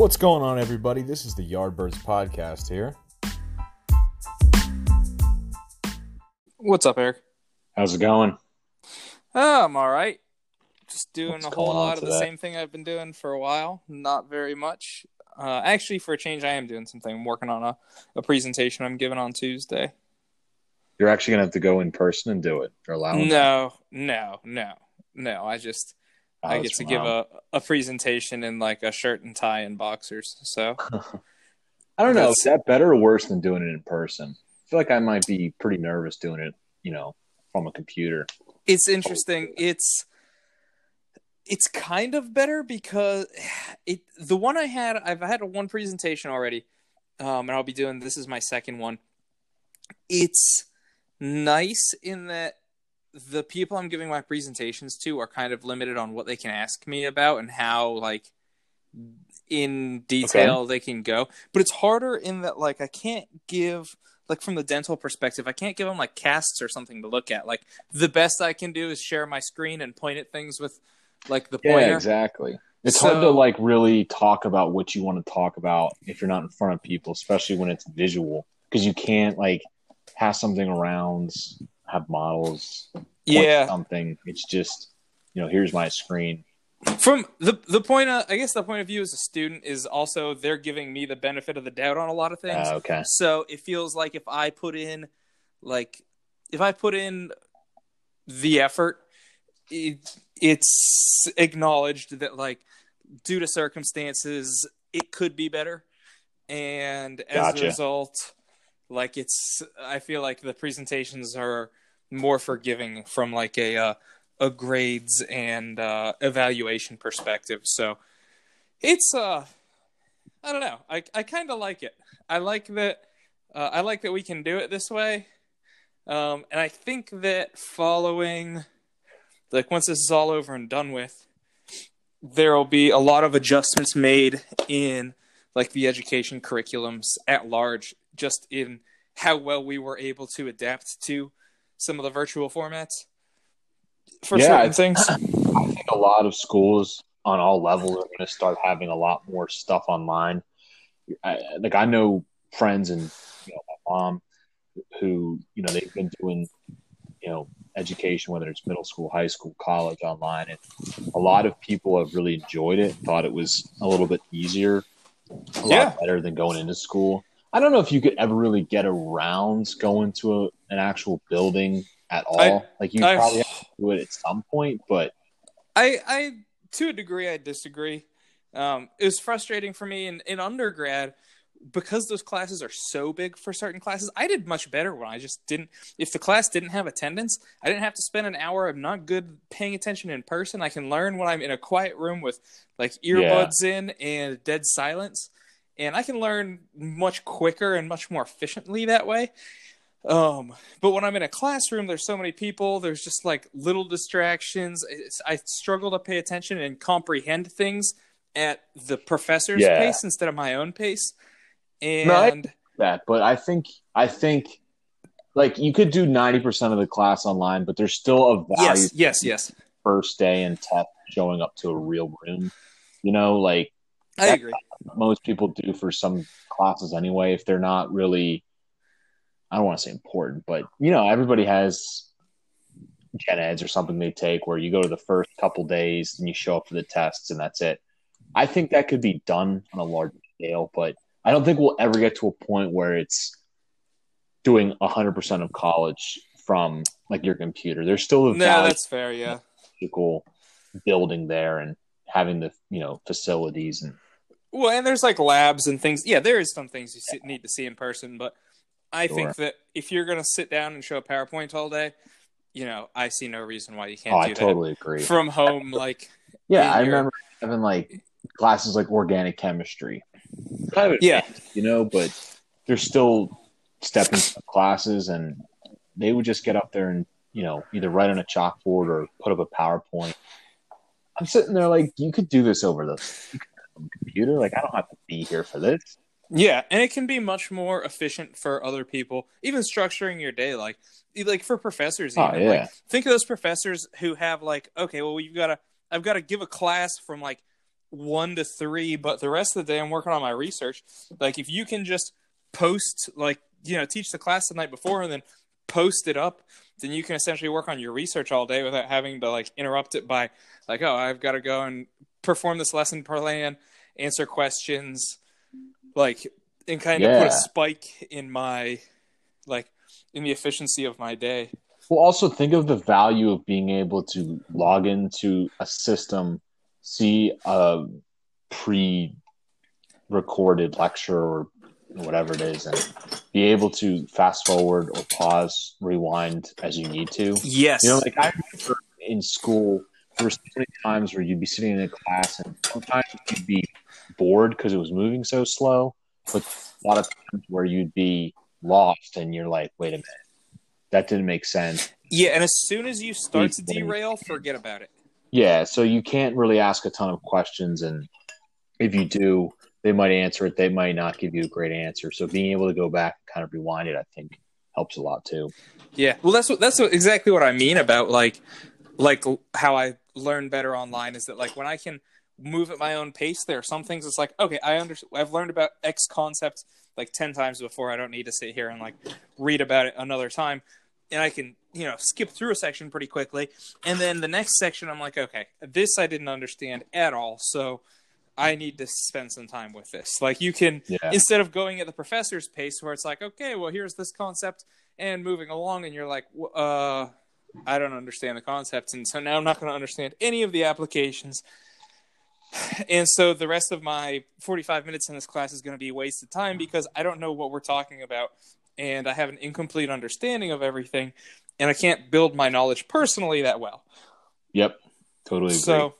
What's going on, everybody? This is the Yardbirds podcast here. What's up, Eric? How's it going? Oh, I'm all right. Just doing What's a whole lot of the today? same thing I've been doing for a while. Not very much. Uh, actually, for a change, I am doing something. I'm working on a, a presentation I'm giving on Tuesday. You're actually gonna have to go in person and do it. They're allowing. No, no, no, no. I just Oh, I get to give a, a presentation in like a shirt and tie and boxers. So I don't know. that's- Is that better or worse than doing it in person? I feel like I might be pretty nervous doing it. You know, from a computer. it's interesting. It's it's kind of better because it the one I had I've had one presentation already, um, and I'll be doing this is my second one. It's nice in that the people I'm giving my presentations to are kind of limited on what they can ask me about and how like in detail they can go. But it's harder in that like I can't give like from the dental perspective, I can't give them like casts or something to look at. Like the best I can do is share my screen and point at things with like the point. Yeah, exactly. It's So- hard to like really talk about what you want to talk about if you're not in front of people, especially when it's visual, because you can't like pass something around, have models, Yeah. something. It's just you know, here's my screen. From the the point of, I guess the point of view as a student is also they're giving me the benefit of the doubt on a lot of things. Uh, okay. So it feels like if I put in, like, if I put in the effort, it, it's acknowledged that, like, due to circumstances, it could be better. And as Gotcha. a result, like, it's, I feel like the presentations are more forgiving from, like, a, uh, a grades and uh, evaluation perspective. So it's, uh, I don't know. I I kind of like it. I like that. Uh, I like that we can do it this way. Um, and I think that following, like once this is all over and done with, there will be a lot of adjustments made in like the education curriculums at large, just in how well we were able to adapt to some of the virtual formats for Yeah, certain things. I think a lot of schools on all levels are going to start having a lot more stuff online. I, like I know friends and you know my mom who you know they've been doing you know education whether it's middle school, high school, college online, and a lot of people have really enjoyed it. Thought it was a little bit easier, a Yeah. lot better than going into school. I don't know if you could ever really get around going to a, an actual building at all. I- like you I- probably have to do it at some point, but I, I, to a degree, I disagree. Um, it was frustrating for me in, in undergrad because those classes are so big for certain classes. I did much better when I just didn't. If the class didn't have attendance, I didn't have to spend an hour of not good paying attention in person. I can learn when I'm in a quiet room with like earbuds in and dead silence, and I can learn much quicker and much more efficiently that way. Um, but when I'm in a classroom, there's so many people. There's just like little distractions. It's, I struggle to pay attention and comprehend things at the professor's Yeah. pace instead of my own pace. And No, that, but I think I think like you could do ninety percent of the class online, but there's still a value yes, yes, yes, first day and test showing up to a real room. You know, like I agree. most people do for some classes anyway, if they're not really I don't want to say important, but you know, everybody has gen eds or something they take where you go to the first couple days and you show up for the tests and that's it. I think that could be done on a large scale, but I don't think we'll ever get to a point where it's doing 100% of college from like your computer. There's still a No, that's fair. Yeah. building there and having the you know facilities and Well, and there's like labs and things. Yeah, there is some things you see, need to see in person, but I Sure. think that if you're gonna sit down and show a PowerPoint all day, you know, I see no reason why you can't oh, do I totally agree. from home. Like, Yeah, I your- remember having like classes like organic chemistry. Kind of Yeah. you know, but there's still stepping classes and they would just get up there and, you know, either write on a chalkboard or put up a PowerPoint. I'm sitting there like, you could do this over the computer. Like, I don't have to be here for this. Yeah, and it can be much more efficient for other people, even structuring your day. Like, like for professors, Oh, even. yeah. Like, think of those professors who have like, okay, well, you've got to, I've got to give a class from like one to three, but the rest of the day I'm working on my research. Like if you can just post, like you know, teach the class the night before and then post it up, then you can essentially work on your research all day without having to like interrupt it by like, oh, I've got to go and perform this lesson plan, answer questions, like, and kind of put a spike in my like in the efficiency of my day. Well, also think of the value of being able to log into a system, see a pre-recorded lecture or whatever it is, and be able to fast forward or pause, rewind as you need to. Yes. You know, like I remember in school, there were so many times where you'd be sitting in a class and sometimes you'd be bored because it was moving so slow, but a lot of times where you'd be lost and you're like, wait a minute, that didn't make sense. yeah, and as soon as you start to derail, forget about it. Yeah, so you can't really ask a ton of questions, and if you do, they might answer it. They might not give you a great answer. So being able to go back and kind of rewind it, I think, helps a lot too. Yeah, well, that's what that's what, exactly what I mean about like like how I learn better online is that like when I can move at my own pace, there are some things it's like okay, I understand. I've learned about X concept like ten times before. I don't need to sit here and like read about it another time, and I can you know skip through a section pretty quickly, and then the next section I'm like okay, this I didn't understand at all, so. I need to spend some time with this. Like you can Yeah, instead of going at the professor's pace where it's like okay well here's this concept and moving along and you're like uh i don't understand the concepts and so now i'm not going to understand any of the applications and so the rest of my 45 minutes in this class is going to be wasted time because i don't know what we're talking about and i have an incomplete understanding of everything and i can't build my knowledge personally that well yep, totally agree. so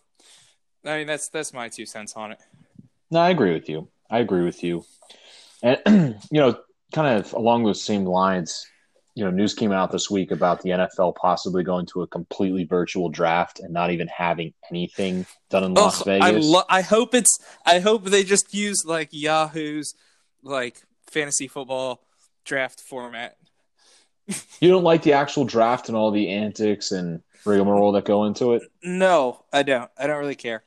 i mean that's that's my two cents on it No, I agree with you. I agree with you. And you know, kind of along those same lines, you know, news came out this week about the NFL possibly going to a completely virtual draft and not even having anything done in Las Vegas. I lo- I hope it's. I hope they just use like Yahoo's like fantasy football draft format. you don't like the actual draft and all the antics and rigmarole that go into it? No, I don't. I don't really care.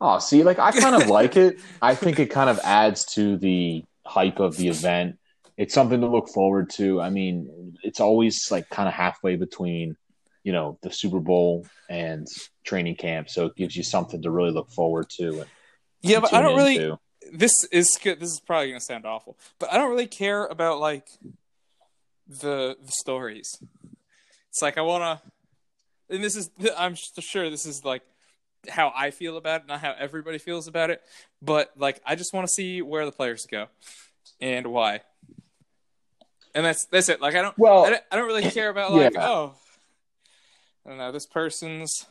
Oh, see, like I kind of like it. I think it kind of adds to the hype of the event. It's something to look forward to. I mean, it's always like kind of halfway between, you know, the Super Bowl and training camp, so it gives you something to really look forward to. And Yeah, but I don't really. into. This is good. This is probably gonna sound awful, but I don't really care about like the the stories. It's like I wanna, and this is. I'm sure this is like how I feel about it, not how everybody feels about it. But like, I just want to see where the players go and why. And that's that's it. Like, I don't. Well, I don't, I don't really care about like Yeah. oh I don't know this person's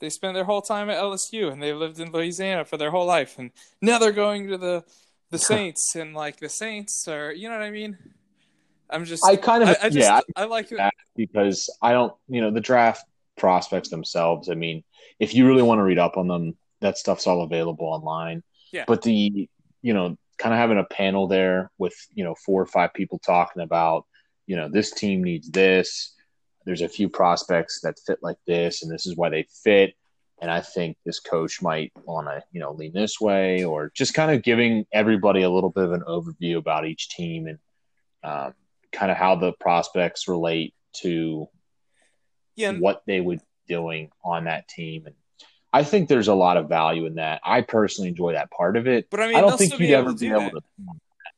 they spent their whole time at LSU and they lived in Louisiana for their whole life and now they're going to the the Saints and like the Saints are you know what I mean I'm just I kind of I, I just yeah, I, like it that because I don't, you know, the draft prospects themselves. I mean, if you really want to read up on them, that stuff's all available online. Yeah. But the, you know, kind of having a panel there with, you know, four or five people talking about, you know, this team needs this. There's a few prospects that fit like this, and this is why they fit. And I think this coach might want to, you know, lean this way, or just kind of giving everybody a little bit of an overview about each team and um, kind of how the prospects relate to yeah what they would doing on that team. And I think there's a lot of value in that. I personally enjoy that part of it. but I mean I don't think you'd ever be able that.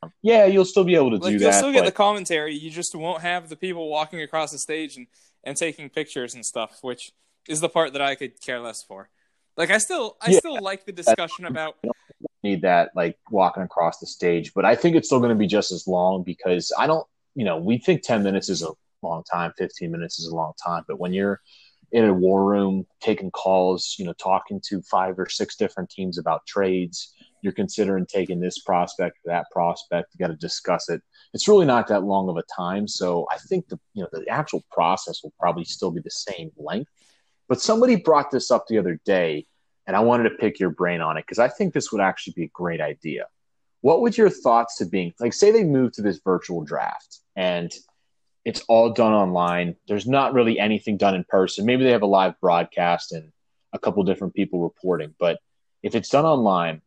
to. Yeah, you'll still be able to like do you'll that. still get but- the commentary you just won't have the people walking across the stage and and taking pictures and stuff which is the part that I could care less for like I still I Yeah. still like the discussion about need that like walking across the stage, but I think it's still going to be just as long because I don't, you know, we think 10 minutes is a long time, 15 minutes is a long time, but when you're in a war room taking calls, you know, talking to five or six different teams about trades, you're considering taking this prospect that prospect, you got to discuss it. It's really not that long of a time, so I think the you know the actual process will probably still be the same length. But somebody brought this up the other day and I wanted to pick your brain on it because I think this would actually be a great idea. What would your thoughts to being like say they move to this virtual draft and it's all done online. There's not really anything done in person. Maybe they have a live broadcast and a couple different people reporting, but if it's done online,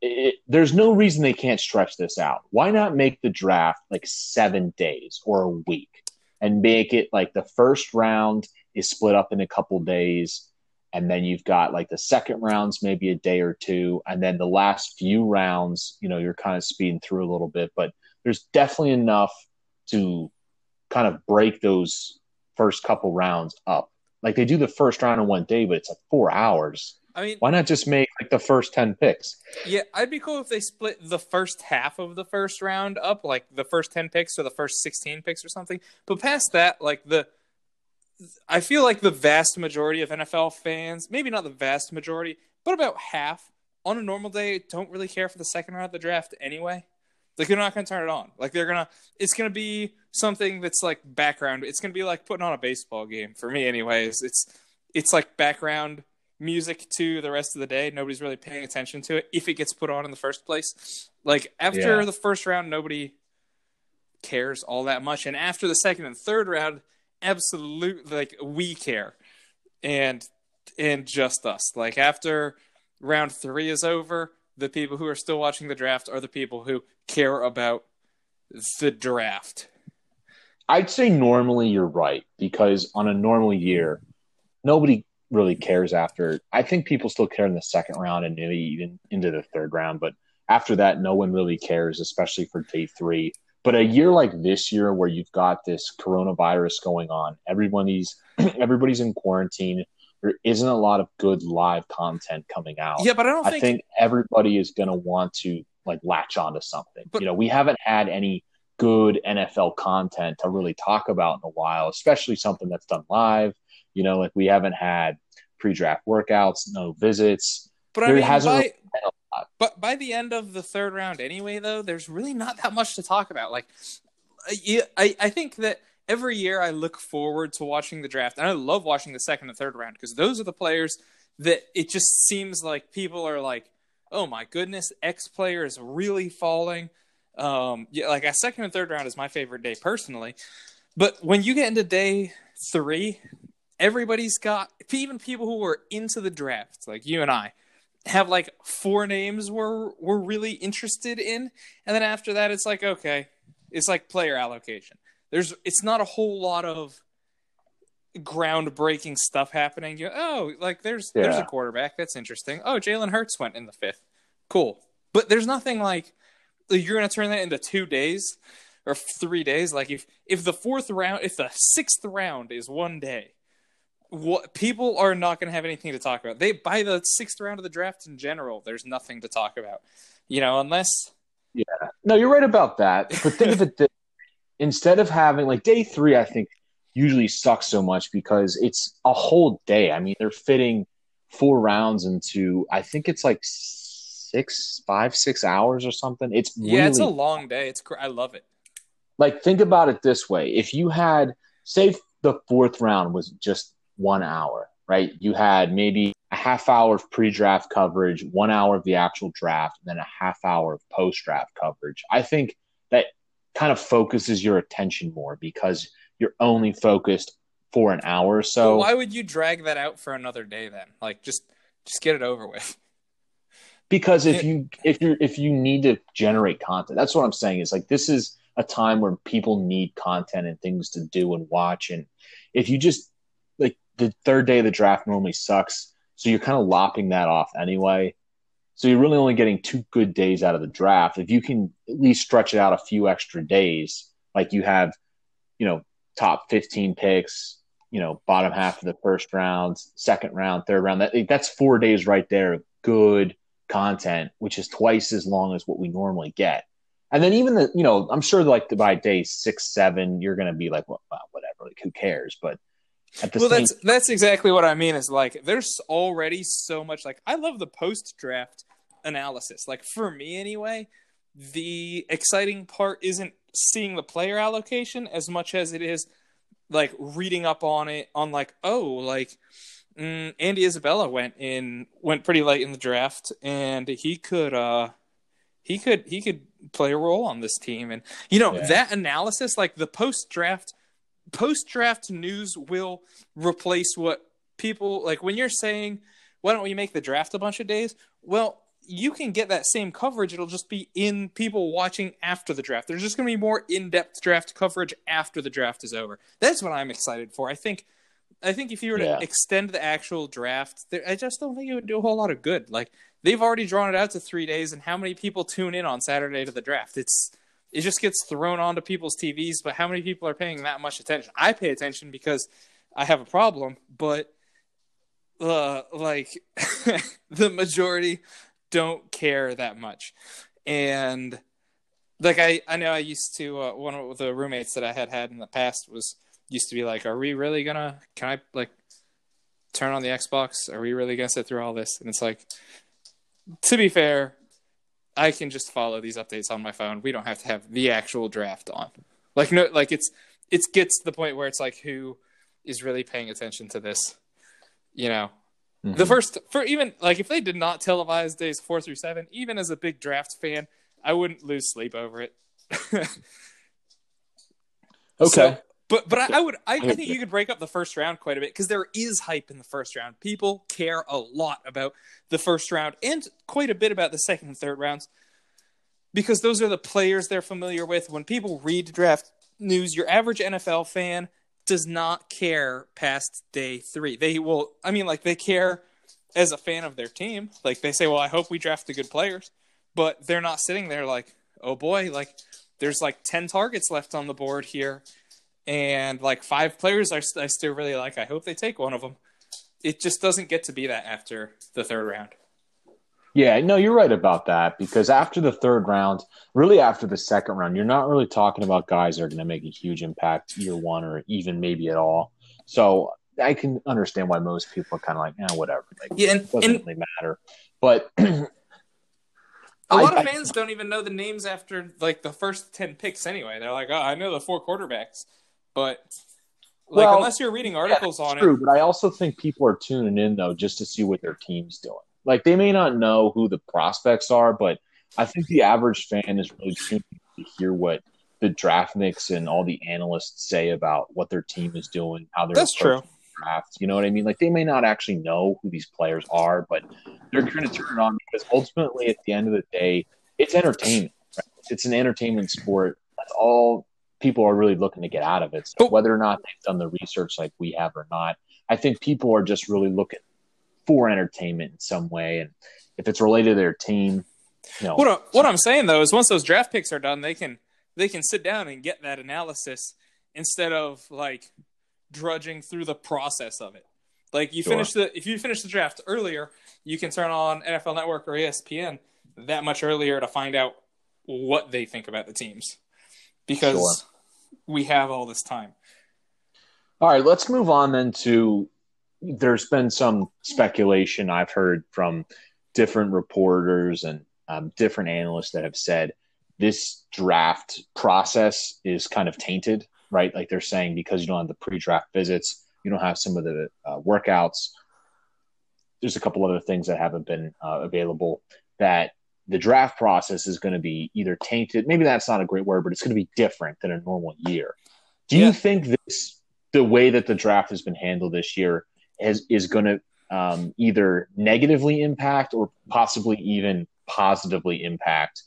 it, there's no reason they can't stretch this out. Why not make the draft like seven days or a week and make it like the first round is split up in a couple days, and then you've got like the second rounds maybe a day or two, and then the last few rounds, you know, you're kind of speeding through a little bit, but there's definitely enough to kind of break those first couple rounds up. Like they do the first round in one day, but it's like four hours. I mean, Why not just make like the first ten picks? yeah, I'd be cool if they split the first half of the first round up, like the first 10 picks or the first 16 picks or something. But past that, like the I feel like the vast majority of NFL fans, maybe not the vast majority, but about half on a normal day don't really care for the second round of the draft anyway. Like they're not going to turn it on. Like they're going to it's going to be something that's like background. It's going to be like putting on a baseball game for me anyways. It's it's like background music to the rest of the day. Nobody's really paying attention to it if it gets put on in the first place. Like after Yeah. the first round nobody cares all that much and after the second and third round absolutely like we care. And and just us. Like after round 3 is over, the people who are still watching the draft are the people who care about the draft. I'd say normally you're right because on a normal year, nobody really cares after. I think people still care in the second round and maybe even into the third round, but after that, no one really cares, especially for day three. But a year like this year, where you've got this coronavirus going on, everybody's everybody's in quarantine. There isn't a lot of good live content coming out. Yeah, but I don't I think, think everybody is going to want to like latch onto something. But- you know, we haven't had any good NFL content to really talk about in a while, especially something that's done live. You know, like we haven't had pre-draft workouts, no visits. but I mean hasn't by, really been a lot. But by the end of the third round, anyway, though, there's really not that much to talk about. Like, yeah, I, I think that every year I look forward to watching the draft, and I love watching the second and third round because those are the players that it just seems like people are like, oh my goodness, X player is really falling. Um, yeah, like a second and third round is my favorite day personally. But when you get into day three, everybody's got even people who are into the draft, like you and I, have like four names we're we're really interested in, and then after that, it's like okay, it's like player allocation. There's it's not a whole lot of groundbreaking stuff happening. You oh, like there's there's a quarterback that's interesting. Oh, Jalen Hurts went in the fifth. Cool, but there's nothing like you're gonna turn that into two days or three days. Like if if the fourth round, if the sixth round is one day, what people are not going to have anything to talk about. They by the sixth round of the draft in general, there's nothing to talk about. You know, unless yeah, No, you're right about that. But think of it this, instead of having like day three, I think usually sucks so much because it's a whole day. I mean, they're fitting four rounds into I think it's like six, five, six hours or something. It's yeah, it's a long day. It's cr- I love it. like think about it this way if you had say the fourth round was just one hour right you had maybe a half hour of pre-draft coverage one hour of the actual draft and then a half hour of post-draft coverage i think that kind of focuses your attention more because you're only focused for an hour or So so why would you drag that out for another day then? Like just just get it over with. because if you if you if you need to generate content that's what i'm saying is like this is a time where people need content and things to do and watch and if you just like the third day of the draft normally sucks so you're kind of lopping that off anyway so you're really only getting two good days out of the draft if you can at least stretch it out a few extra days like you have you know top 15 picks you know bottom half of the first round second round third round that that's four days right there of good content, which is twice as long as what we normally get. And then even the, you know, I'm sure like by day six, seven, you're going to be like, well, well, whatever, like who cares? But well, same, that's that's exactly what I mean. Is like there's already so much. Like I love the post draft analysis. Like for me anyway, the exciting part isn't seeing the player allocation as much as it is like reading up on it. On like oh like. Mm, Andy Isabella went in went pretty late in the draft, and he could uh he could he could play a role on this team, and you know Yeah. that analysis, like the post draft post draft news will replace what people like when you're saying why don't we make the draft a bunch of days? Well, you can get that same coverage. It'll just be in people watching after the draft. There's just going to be more in-depth draft coverage after the draft is over. That's what I'm excited for. I think, I think if you were to Yeah. extend the actual draft, there, I just don't think it would do a whole lot of good. Like they've already drawn it out to three days, and how many people tune in on Saturday to the draft? It's it just gets thrown onto people's TVs, but how many people are paying that much attention? I pay attention because I have a problem, but uh, like the majority don't care that much. And like I, I know I used to uh, one of the roommates that I had had in the past was used to be like, "Are we really gonna? Can I like turn on the Xbox? Are we really gonna sit through all this?" And it's like, to be fair, I can just follow these updates on my phone. We don't have to have the actual draft on. Like no, like it's it gets to the point where it's like, who is really paying attention to this? You know, the Mhm. first for even like if they did not televise days four through seven, even as a big draft fan, I wouldn't lose sleep over it. Okay. So- but but I, I would I, I think you. you could break up the first round quite a bit because there is hype in the first round. People care a lot about the first round and quite a bit about the second and third rounds because those are the players they're familiar with. When people read draft news, your average NFL fan does not care past day three. They will, I mean, like they care as a fan of their team. Like they say, well, I hope we draft the good players, but they're not sitting there like, oh boy, like there's like 10 targets left on the board here and like five players I, I still really like. I hope they take one of them. It just doesn't get to be that after the third round. Yeah, no, you're right about that because after the third round, really after the second round, you're not really talking about guys that are going to make a huge impact year one or even maybe at all. So I can understand why most people are kind of like, eh, whatever. Like, Yeah, and, it doesn't and really matter. But A lot of I- fans don't even know the names after like the first 10 picks anyway. They're like, oh, I know the four quarterbacks. But like, Well, unless you're reading articles on true, it, but I also think people are tuning in though just to see what their team's doing. Like they may not know who the prospects are, but I think the average fan is really tuning in to hear what the draft mix and all the analysts say about what their team is doing, how they're that's true. draft. You know what I mean? Like they may not actually know who these players are, but they're going to turn it on because ultimately, at the end of the day, it's entertainment. Right? It's an entertainment sport. That's all people are really looking to get out of it. So But- whether or not they've done the research like we have or not, I think people are just really looking for entertainment in some way, and if it's related to their team, you know, What, what I'm saying though is once those draft picks are done, they can they can sit down and get that analysis instead of like drudging through the process of it. Like you Sure. finish the if you finish the draft earlier, you can turn on NFL Network or ESPN that much earlier to find out what they think about the teams because Sure. we have all this time. All right, let's move on then to. There's been some speculation I've heard from different reporters and um, different analysts that have said this draft process is kind of tainted, right? Like they're saying because you don't have the pre-draft visits, you don't have some of the uh, workouts. There's a couple other things that haven't been uh, available. That the draft process is going to be either tainted. Maybe that's not a great word, but it's going to be different than a normal year. Do Yeah. you think this, the way that the draft has been handled this year, is is going to um, either negatively impact or possibly even positively impact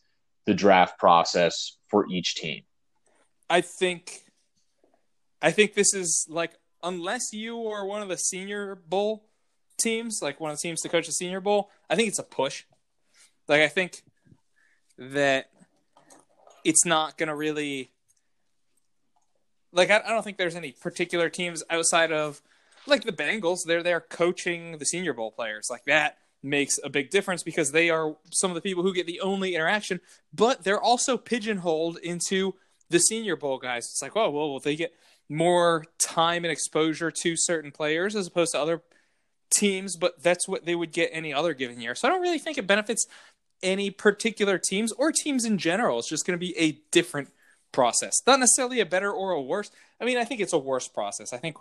the draft process for each team? I think I think this is like unless you are one of the senior bowl teams, like one of the teams to coach the senior bowl, I think it's a push. Like I think that it's not gonna really like I, I don't think there's any particular teams outside of like the Bengals, they're there coaching the senior bowl players. Like that makes a big difference because they are some of the people who get the only interaction, but they're also pigeonholed into the senior bowl guys. It's like, oh, well, well, they get more time and exposure to certain players as opposed to other teams, but that's what they would get any other given year. So I don't really think it benefits any particular teams or teams in general. It's just going to be a different process, not necessarily a better or a worse. I mean, I think it's a worse process. I think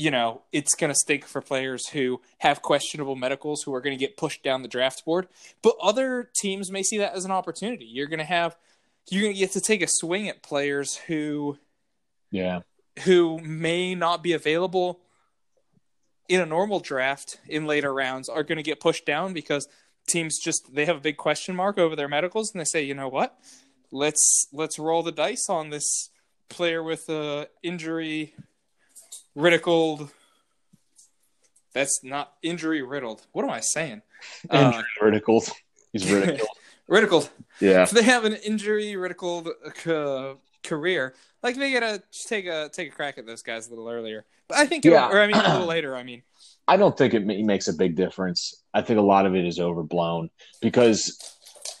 you know, it's going to stink for players who have questionable medicals who are going to get pushed down the draft board. But other teams may see that as an opportunity. You're going to have, you're going to get to take a swing at players who Yeah. who may not be available in a normal draft in later rounds are going to get pushed down because teams just they have a big question mark over their medicals and they say, you know what, let's let's roll the dice on this player with a injury riddled. That's not injury riddled. What am I saying? Uh, ridiculed. He's ridiculed. riddled. Yeah. If they have an injury riddled uh, career, like they gotta take a take a crack at those guys a little earlier. But I think, Yeah. or I mean, a little later. I mean, I don't think it makes a big difference. I think a lot of it is overblown because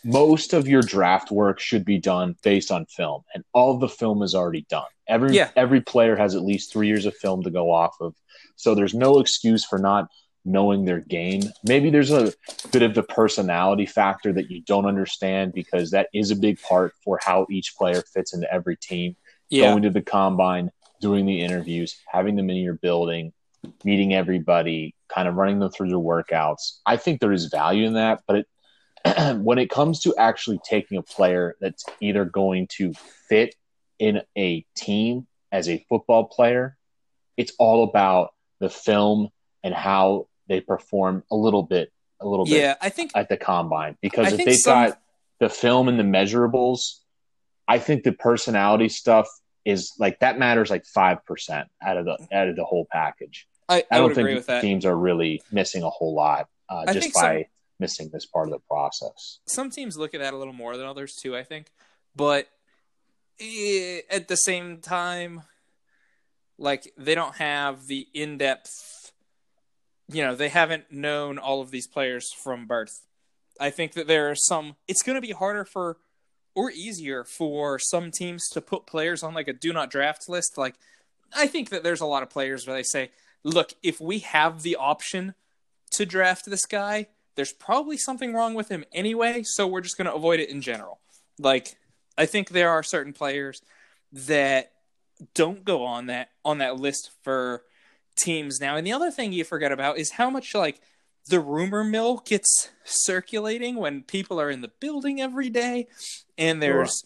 most of your draft work should be done based on film, and all the film is already done. Every Yeah. every player has at least three years of film to go off of, so there's no excuse for not knowing their game. Maybe there's a bit of the personality factor that you don't understand because that is a big part for how each player fits into every team yeah, going to the combine, doing the interviews, having them in your building, meeting everybody, kind of running them through their workouts. I think there is value in that, but it, when it comes to actually taking a player that's either going to fit in a team as a football player, it's all about the film and how they perform a little bit, a little bit yeah. I think at the combine because I if they've some- got the film and the measurables, I think the personality stuff is like that matters like five percent out of the out of the whole package. I, I, I, don't would agree think with that. teams are really missing a whole lot uh, just by some- missing this part of the process. Some teams look at that a little more than others too. I think, but eh, at the same time, like they don't have the in depth. You know, they haven't known all of these players from birth. I think that there are some. It's going to be harder for, or easier for some teams to put players on like a do not draft list. Like, I think that there's a lot of players where they say, "Look, if we have the option to draft this guy, there's probably something wrong with him anyway, so we're just going to avoid it in general." Like, I think there are certain players that don't go on that on that list for teams now. And the other thing you forget about is how much like the rumor mill gets circulating when people are in the building every day and there's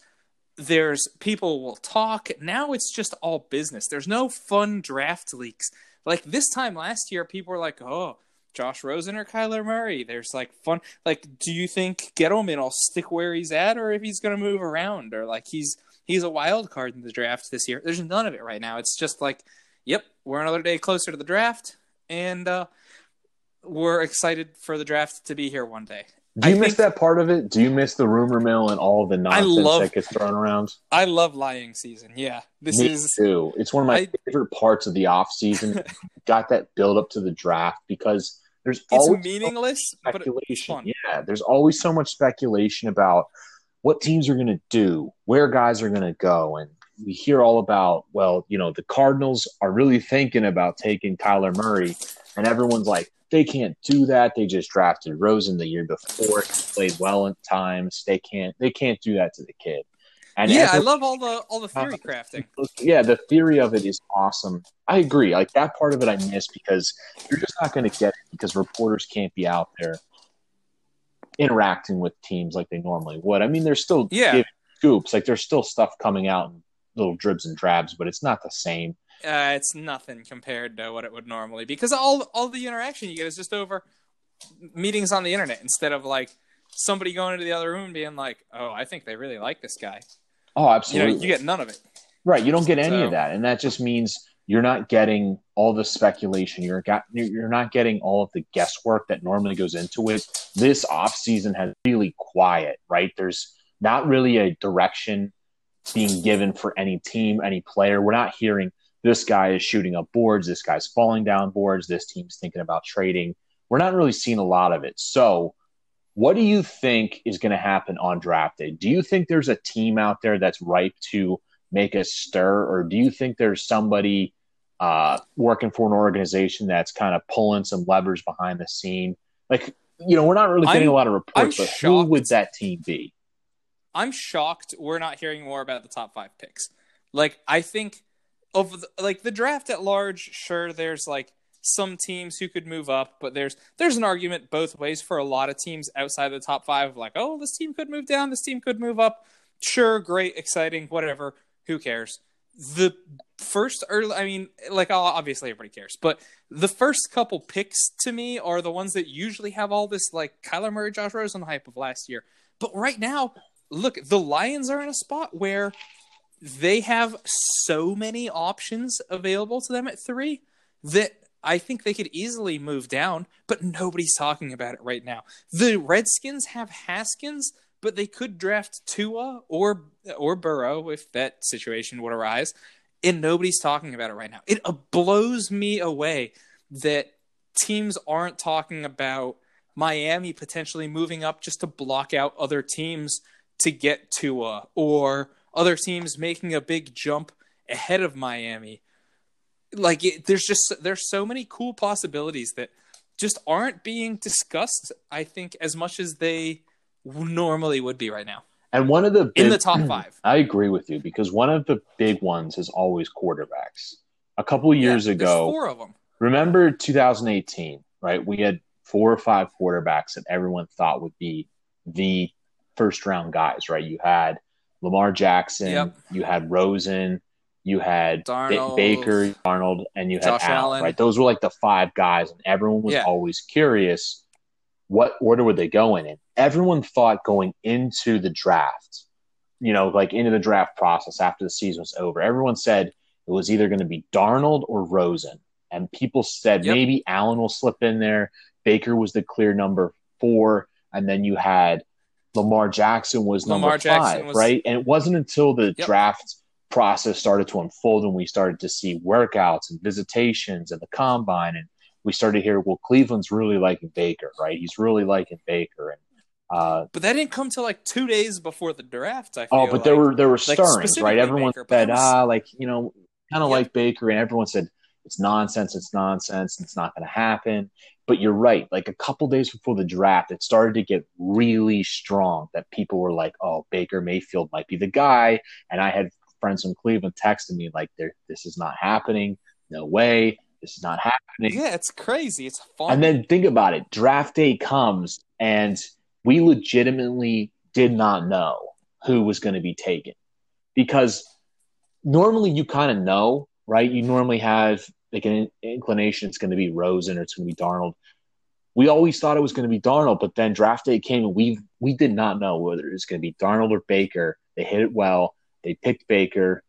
there's people will talk now it's just all business there's no fun draft leaks like this time last year people were like oh josh rosen or kyler murray? There's like fun like do you think gettleman will stick where he's at or if he's going to move around? Or like he's he's a wild card in the draft this year. There's none of it right now. It's just like yep we're another day closer to the draft and uh we're excited for the draft to be here one day. Do you I miss think- that part of it? Do you miss the rumor mill and all the nonsense love- that gets thrown around? I love lying season. Yeah, this Me is too. It's one of my I- favorite parts of the off season. Got that build up to the draft because there's it's always meaningless, but it's speculation. fun. Yeah, there's always so much speculation about what teams are going to do, where guys are going to go, and we hear all about. Well, you know, the Cardinals are really thinking about taking Kyler Murray, and everyone's like, they can't do that. They just drafted Rosen the year before. He played well at times. They can't. They can't do that to the kid. And yeah, I love all the all the theory uh, crafting. yeah, the theory of it is awesome. I agree. Like that part of it, I miss because you're just not going to get it because reporters can't be out there interacting with teams like they normally would. I mean, there's still Yeah. giving scoops, like there's still stuff coming out in little dribs and drabs, but it's not the same. Uh, it's nothing compared to what it would normally be because all all the interaction you get is just over meetings on the internet instead of like somebody going into the other room being like, "Oh, I think they really like this guy." Oh, You know, absolutely. you get none of it. Right, you don't get any So- of that, and that just means you're not getting all the speculation. You're got you're not getting all of the guesswork that normally goes into it. This off season has really quiet. Right, there's not really a direction being given for any team, any player. We're not hearing this guy is shooting up boards, this guy's falling down boards, this team's thinking about trading. We're not really seeing a lot of it. So, what do you think is going to happen on draft day? Do you think there's a team out there that's ripe to make a stir, or do you think there's somebody uh, working for an organization that's kind of pulling some levers behind the scene? Like, you know, we're not really getting I'm- a lot of reports, I'm but who would that team be? I'm shocked we're not hearing more about the top five picks. Like I think of the, like the draft at large, sure, there's like some teams who could move up, but there's there's an argument both ways for a lot of teams outside the top five. Like, oh, this team could move down, this team could move up. Sure, great, exciting, whatever. Who cares? the first early I mean, like obviously everybody cares, but the first couple picks to me are the ones that usually have all this like Kyler Murray, Josh Rosen hype of last year. But right now, look, the Lions are in a spot where they have so many options available to them at three that I think they could easily move down, but nobody's talking about it right now. The Redskins have Haskins, but they could draft Tua or or Burrow if that situation would arise, and nobody's talking about it right now. It blows me away that teams aren't talking about Miami potentially moving up just to block out other teams to get Tua or other teams making a big jump ahead of Miami. Like it, there's just there's so many cool possibilities that just aren't being discussed i think as much as they normally would be right now. And one of the big, in the top five. I agree with you because one of the big ones is always quarterbacks. A couple years yeah, ago four of them remember 2018 right? We had four or five quarterbacks that everyone thought would be the first round guys right? You had lamar jackson yep. you had rosen you had Darnold, Baker, Arnold, and you had Josh Allen, Allen. right? Those were like the five guys, and everyone was Yeah. always curious what order would they go in. And everyone thought going into the draft, you know, like into the draft process after the season was over, everyone said it was either going to be Darnold or Rosen. And people said Yep. maybe Allen will slip in there. Baker was the clear number four. And then you had Lamar Jackson was number Lamar Jackson five, was- right? And it wasn't until the Yep. draft process started to unfold and we started to see workouts and visitations and the combine and we started to hear well cleveland's really liking baker right he's really liking baker and uh, but that didn't come till like two days before the draft i feel oh but there were there were Like, stirrings right everyone Baker, said was- ah like you know kind of Yep. like baker and everyone said it's nonsense it's nonsense it's not going to happen. But you're right like a couple days before the draft it started to get really strong that people were like oh baker mayfield might be the guy. And i had friends from cleveland texting me like this is not happening. No way. This is not happening. Yeah it's crazy. It's fun. And then think about it. Draft day comes and we legitimately did not know who was going to be taken. Because normally you kind of know right? You normally have like an inclination it's going to be rosen or it's going to be darnold. We always thought it was going to be darnold but then draft day came and we we did not know whether it was going to be darnold or baker. They hit it well. They picked baker.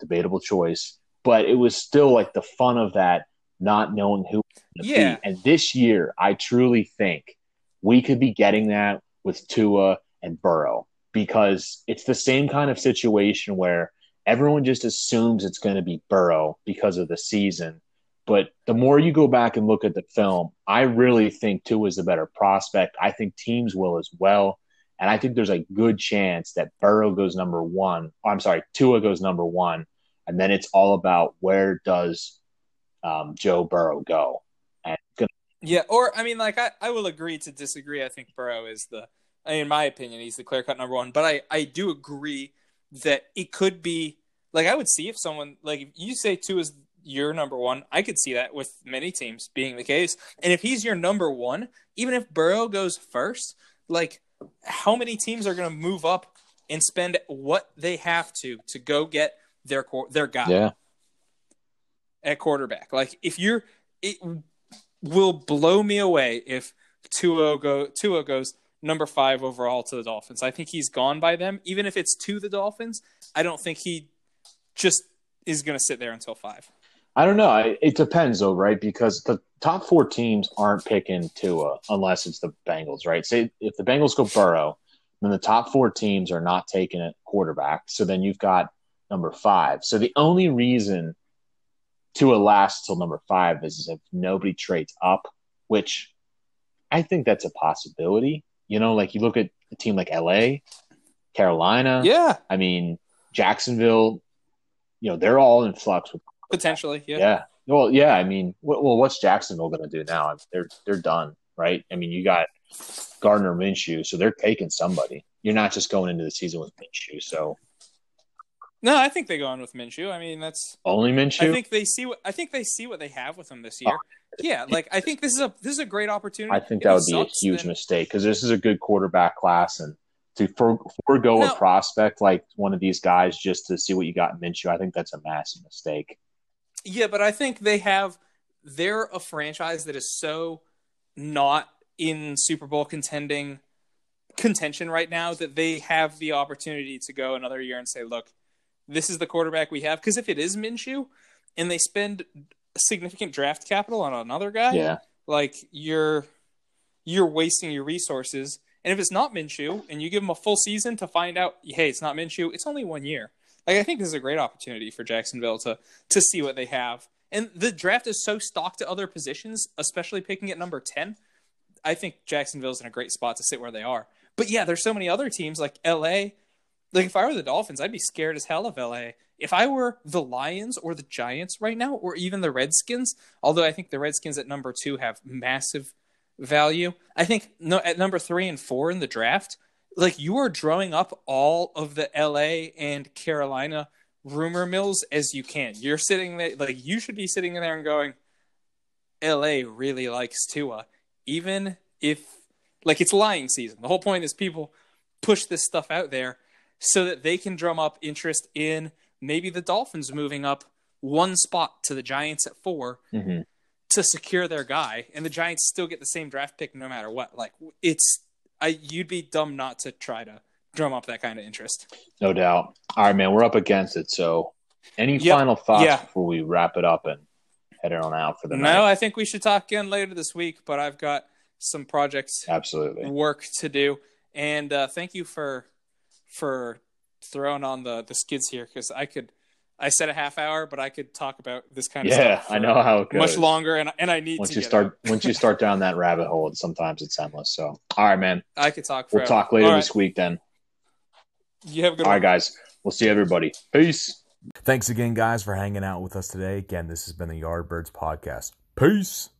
Debatable choice. But it was still like the fun of that not knowing who Yeah. be. And this year, I truly think we could be getting that with Tua and Burrow because it's the same kind of situation where everyone just assumes it's going to be Burrow because of the season. But the more you go back and look at the film, I really think Tua is the better prospect. I think teams will as well. And I think there's a good chance that Burrow goes number one. Oh, I'm sorry, Tua goes number one. And then it's all about where does um, Joe Burrow go? Gonna Yeah, or I mean, like I, I will agree to disagree. I think Burrow is the, in my opinion, he's the clear cut number one. But I, I do agree that it could be like I would see if someone like if you say Tua is your number one, I could see that with many teams being the case. And if he's your number one, even if Burrow goes first, like how many teams are going to move up and spend what they have to to go get their their guy yeah. at quarterback. Like if you're, it will blow me away if Tua go Tua goes number five overall to the Dolphins. I think he's gone by them. Even if it's to the Dolphins, I don't think he just is going to sit there until five. I don't know. I- It depends, though, right? Because the top four teams aren't picking Tua unless it's the Bengals, right? Say if the Bengals go Burrow, then the top four teams are not taking a quarterback. So then you've got number five. So the only reason Tua lasts till number five is if nobody trades up, which I think that's a possibility. You know, like you look at a team like LA, Carolina. Yeah, I mean, Jacksonville, you know, they're all in flux with potentially. Yeah. yeah. Well, yeah. I mean, well, what's Jacksonville going to do now? I mean, they're they're done, right? I mean, you got Gardner Minshew, so they're taking somebody. You're not just going into the season with Minshew. So No, I think they go on with Minshew. I mean, that's. only Minshew. I think they see what I think they see what they have with him this year. Oh. Yeah, like I think this is a this is a great opportunity. I think that would be a huge then- mistake because this is a good quarterback class, and to for, forego No. a prospect like one of these guys just to see what you got in Minshew, I think that's a massive mistake. Yeah, but I think they have they're a franchise that is so not in Super Bowl contending contention right now that they have the opportunity to go another year and say, look, this is the quarterback we have. Because if it is Minshew and they spend significant draft capital on another guy, Yeah, like you're you're wasting your resources. And if it's not Minshew and you give him a full season to find out, hey, it's not Minshew, it's only one year. Like I think this is a great opportunity for Jacksonville to to see what they have. And the draft is so stocked to other positions, especially picking at number 10. I think Jacksonville's in a great spot to sit where they are. But yeah, there's so many other teams like LA. Like if I were the Dolphins, I'd be scared as hell of LA. If I were the Lions or the Giants right now, or even the Redskins, although I think the Redskins at number two have massive value, I think no at number three and four in the draft, like you are drawing up all of the LA and Carolina rumor mills as you can. You're sitting there like you should be sitting in there and going, LA really likes Tua, even if like it's lying season. The whole point is people push this stuff out there so that they can drum up interest in maybe the Dolphins moving up one spot to the Giants at 4 hmm to secure their guy, and the Giants still get the same draft pick no matter what. Like it's, I you'd be dumb not to try to drum up that kind of interest. no doubt. All right, man, we're up against it. So, any Yep. final thoughts Yeah. before we wrap it up and head on out for the No, night? No, I think we should talk again later this week, but I've got some projects Absolutely. work to do. And uh, thank you for for throwing on the the skids here because I could I said a half hour, but I could talk about this kind of Yeah, stuff. I know how it goes. much longer, and and I need once to you get start once you start down that rabbit hole, sometimes it's endless. So, all right, man, I could talk. we'll talk later All right. this week. Then, You have a good all one. right, guys, we'll see everybody. Peace. Thanks again, guys, for hanging out with us today. Again, this has been the Yardbirds Podcast. Peace.